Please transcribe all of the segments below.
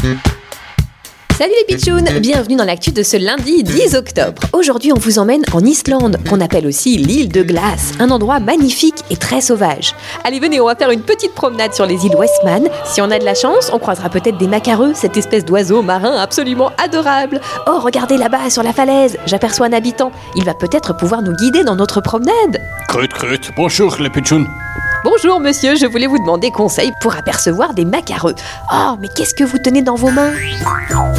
Salut les pitchouns Bienvenue dans l'actu de ce lundi 10 octobre. Aujourd'hui, on vous emmène en Islande, qu'on appelle aussi l'île de glace, un endroit magnifique et très sauvage. Allez, venez, on va faire une petite promenade sur les îles Westman. Si on a de la chance, on croisera peut-être des macareux, cette espèce d'oiseau marin absolument adorable. Oh, regardez là-bas sur la falaise, j'aperçois un habitant. Il va peut-être pouvoir nous guider dans notre promenade. Crut, crut, bonjour les pitchouns. Bonjour monsieur, je voulais vous demander conseil pour apercevoir des macareux. Oh, mais qu'est-ce que vous tenez dans vos mains?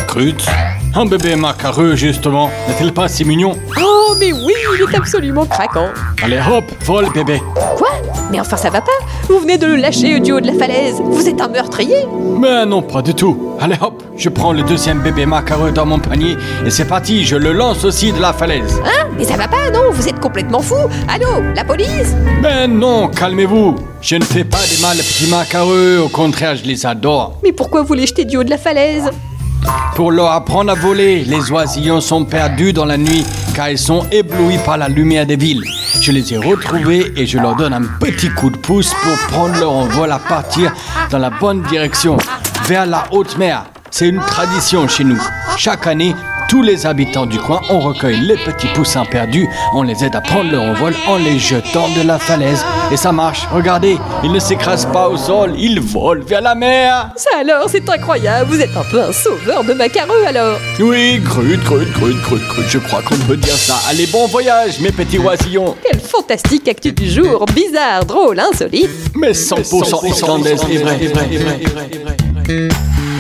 Crut, un bébé macareux justement, n'est-il pas si mignon? Oh, mais oui, il est absolument craquant. Allez hop, vole bébé. Quoi? Mais enfin ça va pas Vous venez de le lâcher du haut de la falaise. Vous êtes un meurtrier Mais non, pas du tout. Allez hop, je prends le deuxième bébé macareux dans mon panier et c'est parti, je le lance aussi de la falaise. Hein? Mais ça va pas, non? Vous êtes complètement fou Allô La police? Mais non, calmez-vous. Je ne fais pas des mal petits macareux, au contraire, je les adore. Mais pourquoi vous les jetez du haut de la falaise? Pour leur apprendre à voler, les oisillons sont perdus dans la nuit car ils sont éblouis par la lumière des villes. Je les ai retrouvés et je leur donne un petit coup de pouce pour prendre leur envol à partir dans la bonne direction, vers la haute mer. C'est une tradition chez nous. Chaque année, tous les habitants du coin, on recueille les petits poussins perdus, on les aide à prendre leur envol en les jetant de la falaise. Et ça marche, regardez, ils ne s'écrasent pas au sol, ils volent vers la mer. Ça alors, c'est incroyable Vous êtes un peu un sauveur de macareux alors Oui, crut, crut, crut, crut, crut, je crois qu'on peut dire ça. Allez, bon voyage, mes petits oisillons. Quelle fantastique actu du jour Bizarre, drôle, insolite Mais 100% islandaise et vrai, et vrai, et vrai, et vrai.